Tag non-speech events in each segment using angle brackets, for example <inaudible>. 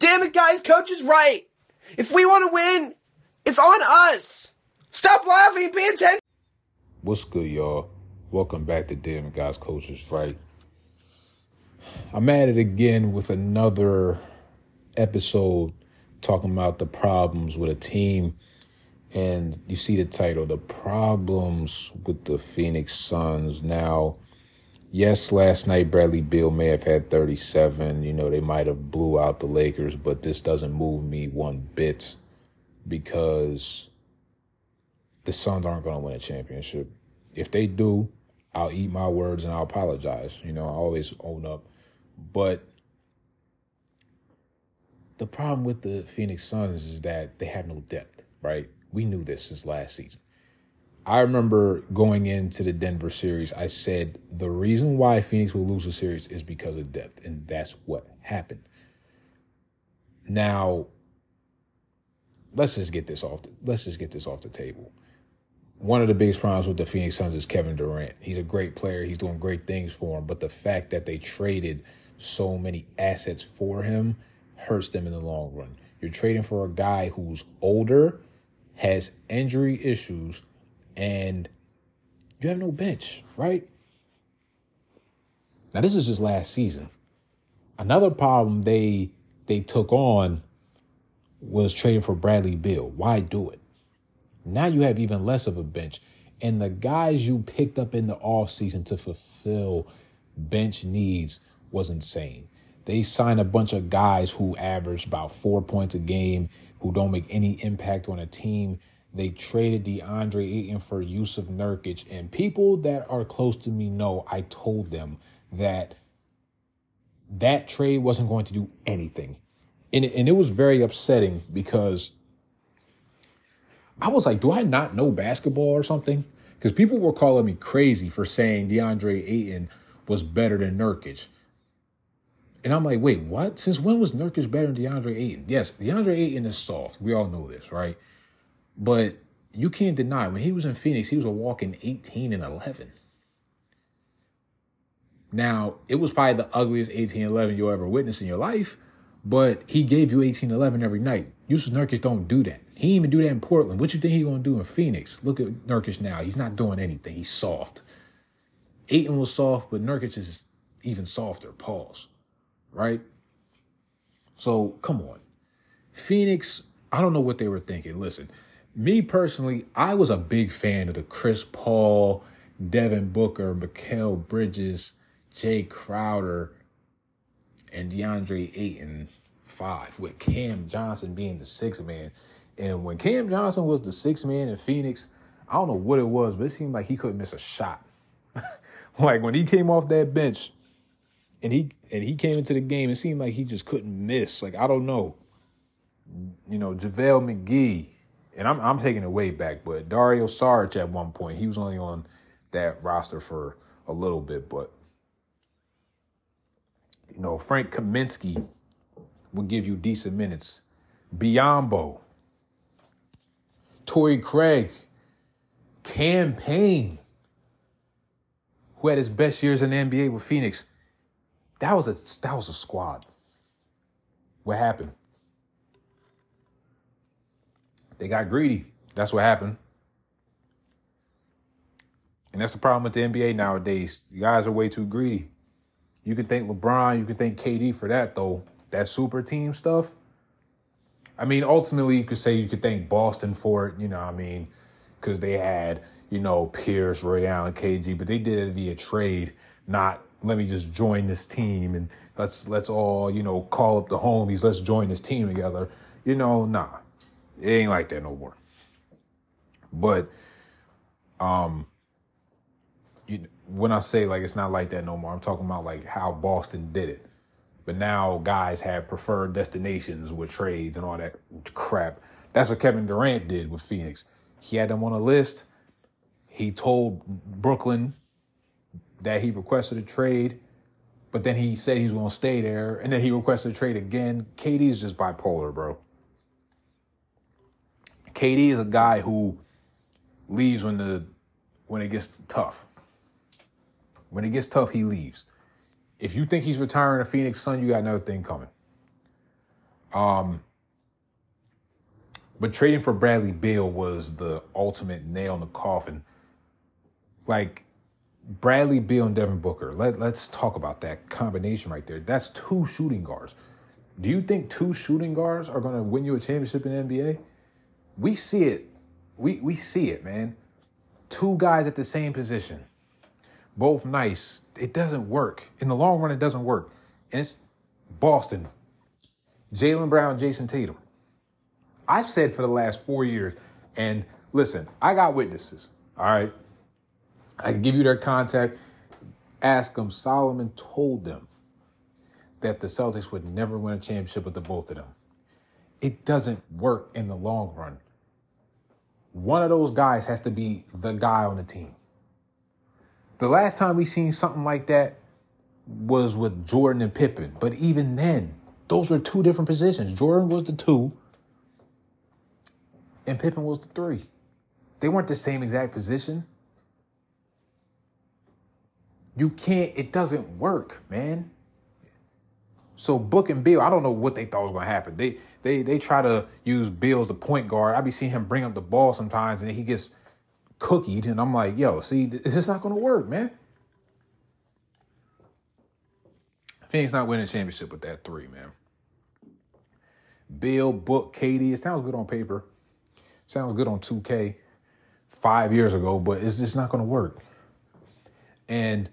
Damn it, guys, coach is right. If we want to win, it's on us. Stop laughing, be attention. What's good, y'all? Welcome back to Damn It Guys Coach is Right. I'm at it again with another episode talking about the problems with a team. And you see the title, The Problems with the Phoenix Suns. Now, yes, last night Bradley Beal may have had 37. You know, they might have blew out the Lakers, but this doesn't move me one bit because the Suns aren't going to win a championship. If they do, I'll eat my words and I'll apologize. You know, I always own up. But the problem with the Phoenix Suns is that they have no depth, right? We knew this since last season. I remember going into the Denver series, I said the reason why Phoenix will lose the series is because of depth, and that's what happened. Now, let's just get this off. The, let's just get this off the table. One of the biggest problems with the Phoenix Suns is Kevin Durant. He's a great player. He's doing great things for him, but the fact that they traded so many assets for him hurts them in the long run. You're trading for a guy who's older, has injury issues, and you have no bench, right? Now this is just last season. Another problem they they took on was trading for Bradley Beal. Why do it? Now you have even less of a bench. And the guys you picked up in the offseason to fulfill bench needs was insane. They signed a bunch of guys who average about four points a game, who don't make any impact on a team. They traded DeAndre Ayton for Jusuf Nurkic. And people that are close to me know I told them that that trade wasn't going to do anything. And and it was very upsetting because I was like, do I not know basketball or something? Because people were calling me crazy for saying DeAndre Ayton was better than Nurkic. And I'm like, wait, what? Since when was Nurkic better than DeAndre Ayton? Yes, DeAndre Ayton is soft. We all know this, right? But you can't deny when he was in Phoenix, he was a walking 18 and 11. Now, it was probably the ugliest 18 11 you'll ever witness in your life, but he gave you 18 11 every night. Jusuf Nurkic don't do that. He even do that in Portland. What you think he's gonna do in Phoenix? Look at Nurkic now. He's not doing anything. He's soft. Ayton was soft, but Nurkic is even softer. Pause. Right? So come on. Phoenix, I don't know what they were thinking. Listen, me personally, I was a big fan of the Chris Paul, Devin Booker, Mikal Bridges, Jae Crowder, and DeAndre Ayton five, with Cam Johnson being the sixth man. And when Cam Johnson was the sixth man in Phoenix, I don't know what it was, but it seemed like he couldn't miss a shot. <laughs> like when he came off that bench and he and he came into the game, it seemed like he just couldn't miss. Like I don't know. You know, JaVale McGee, and I'm I'm taking it way back, but Dario Saric at one point, he was only on that roster for a little bit, but you know, Frank Kaminsky would give you decent minutes. Biyombo, Torrey Craig, Cam Payne, who had his best years in the NBA with Phoenix. That was a that was a squad. What happened? They got greedy. That's what happened. And that's the problem with the NBA nowadays. You guys are way too greedy. You can thank LeBron, you can thank KD for that though. That super team stuff. I mean, ultimately, you could say you could thank Boston for it. You know, I mean, because they had you know Pierce, Ray Allen, KG, but they did it via trade, not let me just join this team and let's let's all you know call up the homies, let's join this team together. You know, nah, it ain't like that no more. But, um, you, when I say like it's not like that no more, I'm talking about like how Boston did it. But now guys have preferred destinations with trades and all that crap. That's what Kevin Durant did with Phoenix. He had them on a list. He told Brooklyn that he requested a trade, but then he said he was going to stay there, and then he requested a trade again. KD is just bipolar, bro. KD is a guy who leaves when the when it gets tough. When it gets tough, he leaves. If you think he's retiring a Phoenix Sun, you got another thing coming. Um, but trading for Bradley Beal was the ultimate nail in the coffin. Like Bradley Beal and Devin Booker. Let, let's talk about that combination right there. That's two shooting guards. Do you think two shooting guards are going to win you a championship in the NBA? We see it. We we see it, man. Two guys at the same position, both nice. It doesn't work in the long run. It doesn't work, and it's Boston. Jaylen Brown, Jayson Tatum. I've said for the last four years, and listen, I got witnesses. All right, I can give you their contact. Ask them. Solomon told them that the Celtics would never win a championship with the both of them. It doesn't work in the long run. One of those guys has to be the guy on the team. The last time we seen something like that was with Jordan and Pippen, but even then, those were two different positions. Jordan was the two, and Pippen was the three. They weren't the same exact position. You can't, it doesn't work, man. So Book and Beal, I don't know what they thought was gonna happen. They they they try to use Beal as the point guard. I be seeing him bring up the ball sometimes, and he gets cookied, and I'm like, yo, see, is this not gonna work, man? Phoenix not winning a championship with that three, man. Beal, Book, KD. It sounds good on paper. Sounds good on 2K five years ago, but it's just not gonna work. And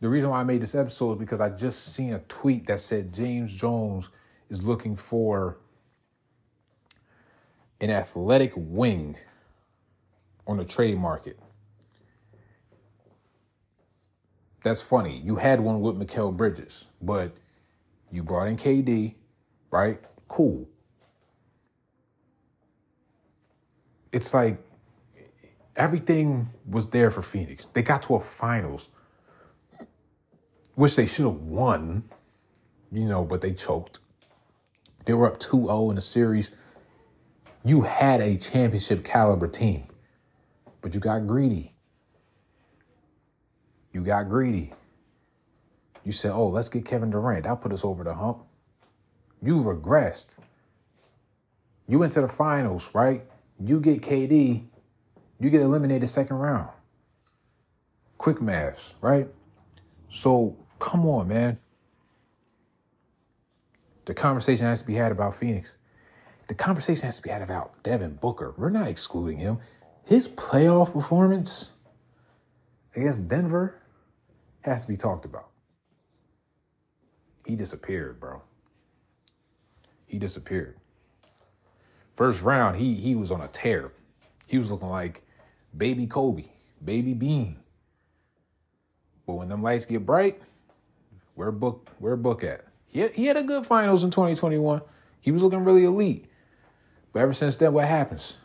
the reason why I made this episode is because I just seen a tweet that said James Jones is looking for an athletic wing on the trade market. That's funny. You had one with Mikal Bridges, but you brought in KD, right? Cool. It's like everything was there for Phoenix. They got to a finals which they should have won, you know, but they choked. They were up 2 0 in the series. You had a championship caliber team, but you got greedy. You got greedy. You said, oh, let's get Kevin Durant. That'll put us over the hump. You regressed. You went to the finals, right? You get KD, you get eliminated second round. Quick maths, right? So Come on, man. The conversation has to be had about Phoenix. The conversation has to be had about Devin Booker. We're not excluding him. His playoff performance against Denver has to be talked about. He disappeared, bro. He disappeared. First round, he he was on a tear. He was looking like baby Kobe, baby Bean. But when them lights get bright, where book where book at? He had, he had a good finals in 2021. He was looking really elite. But ever since then, what happens?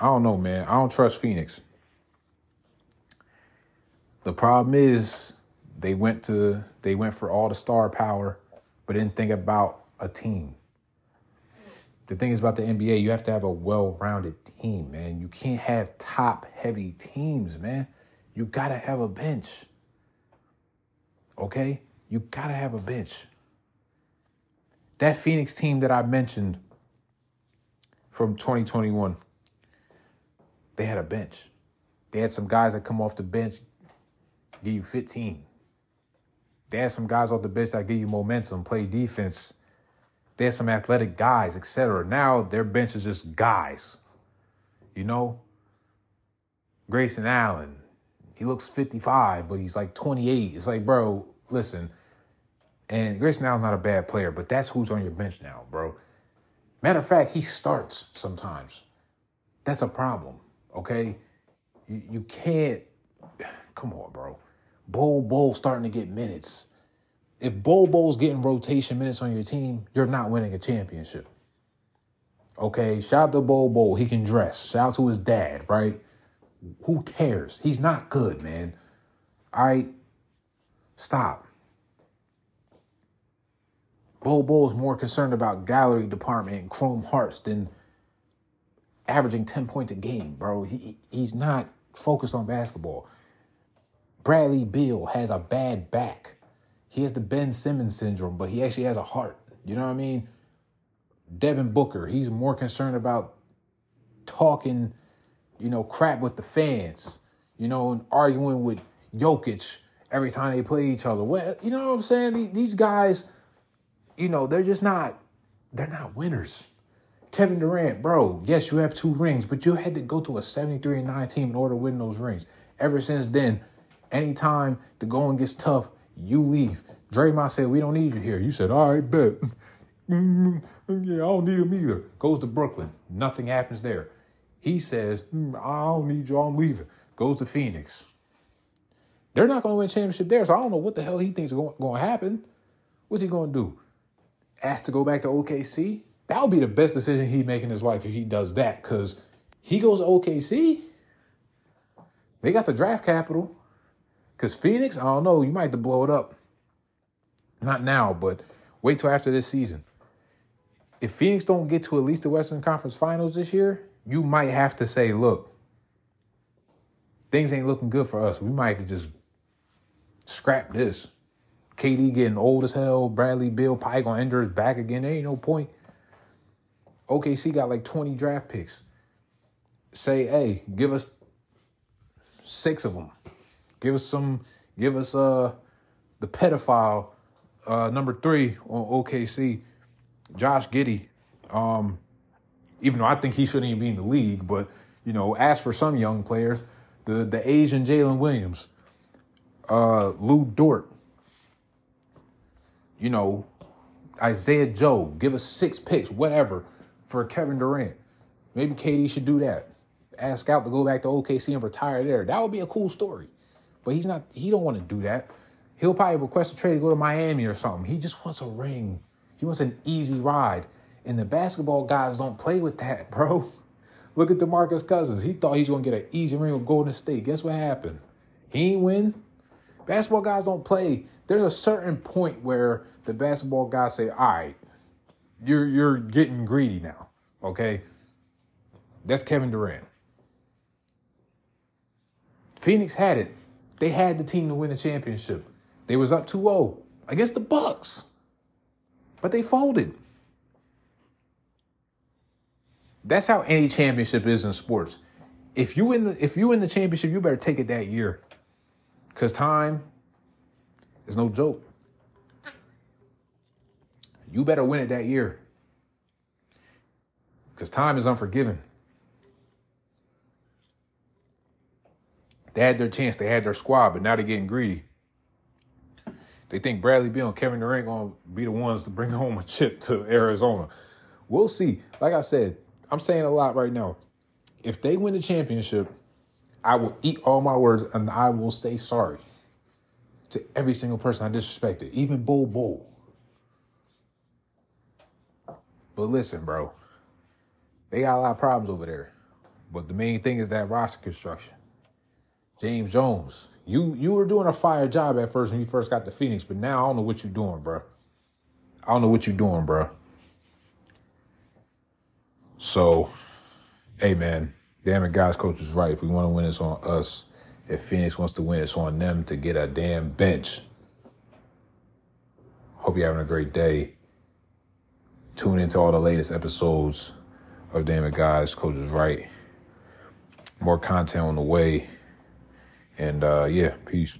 I don't know, man. I don't trust Phoenix. The problem is they went to they went for all the star power, but didn't think about a team. The thing is about the NBA, you have to have a well-rounded team, man. You can't have top-heavy teams, man. You gotta have a bench okay? You gotta have a bench. That Phoenix team that I mentioned from 2021, they had a bench. They had some guys that come off the bench, give you 15. They had some guys off the bench that give you momentum, play defense. They had some athletic guys, etc. Now their bench is just guys. You know? Grayson Allen, he looks 55, but he's like 28. It's like, bro, listen. And Grayson Allen's not a bad player, but that's who's on your bench now, bro. Matter of fact, he starts sometimes. That's a problem, okay? You, you can't. <sighs> Come on, bro. Bol Bol starting to get minutes. If Bol Bol's getting rotation minutes on your team, you're not winning a championship. Okay, shout out to Bol Bol. He can dress. Shout out to his dad, right? Who cares? He's not good, man. All right. Stop. Bol is more concerned about gallery department and chrome hearts than averaging 10 points a game, bro. He, he's not focused on basketball. Bradley Beal has a bad back. He has the Ben Simmons syndrome, but he actually has a heart. You know what I mean? Devin Booker, he's more concerned about talking, you know, crap with the fans, you know, and arguing with Jokic every time they play each other. Well, you know what I'm saying? These guys, you know, they're just not, they're not winners. Kevin Durant, bro, yes, you have two rings, but you had to go to a 73 and 9 team in order to win those rings. Ever since then, anytime the going gets tough, you leave. Draymond said, We don't need you here. You said, All right, bet. <laughs> Yeah, I don't need him either. Goes to Brooklyn. Nothing happens there. He says, mm, I don't need you. I'm leaving. Goes to Phoenix. They're not going to win championship there, so I don't know what the hell he thinks is going, going to happen. What's he going to do? Ask to go back to OKC? That would be the best decision he'd make in his life if he does that, because he goes to OKC. They got the draft capital. Because Phoenix, I don't know, you might have to blow it up. Not now, but wait till after this season. If Phoenix don't get to at least the Western Conference Finals this year, you might have to say, look, things ain't looking good for us. We might just scrap this. KD getting old as hell. Bradley Beal probably gonna enter his back again. There ain't no point. OKC got like 20 draft picks. Say, hey, give us six of them. Give us some, give us uh the pedophile uh number three on OKC, Josh Giddey. Um, even though I think he shouldn't even be in the league, but you know, ask for some young players. The the Asian Jalen Williams, uh, Lu Dort, you know, Isaiah Joe, give us six picks, whatever, for Kevin Durant. Maybe KD should do that. Ask out to go back to OKC and retire there. That would be a cool story. But he's not. He don't want to do that. He'll probably request a trade to go to Miami or something. He just wants a ring. He wants an easy ride. And the basketball guys don't play with that, <laughs> bro. Look at DeMarcus Cousins. He thought he's gonna get an easy ring with Golden State. Guess what happened? He ain't win. Basketball guys don't play. There's a certain point where the basketball guys say, "All right, you're you're getting greedy now." Okay, that's Kevin Durant. Phoenix had it. They had the team to win the championship. They was up 2-0 against the Bucks. But they folded. That's how any championship is in sports. If you in the if you in the championship, you better take it that year. Cause time is no joke. You better win it that year. Cause time is unforgiving. They had their chance, they had their squad, but now they're getting greedy. They think Bradley Beal and Kevin Durant gonna be the ones to bring <laughs> home a chip to Arizona. We'll see. Like I said, I'm saying a lot right now. If they win the championship, I will eat all my words and I will say sorry to every single person I disrespected, even Bol Bol. But listen, bro, they got a lot of problems over there. But the main thing is that roster construction. James Jones, you you were doing a fire job at first when you first got to Phoenix, but now I don't know what you're doing, bro. I don't know what you're doing, bro. So, hey man, damn it, guys, coach is right. If we want to win, it's on us. If Phoenix wants to win, it's on them to get a damn bench. Hope you're having a great day. Tune into all the latest episodes of Damn It Guys, Coach is right. More content on the way. And uh, yeah, peace.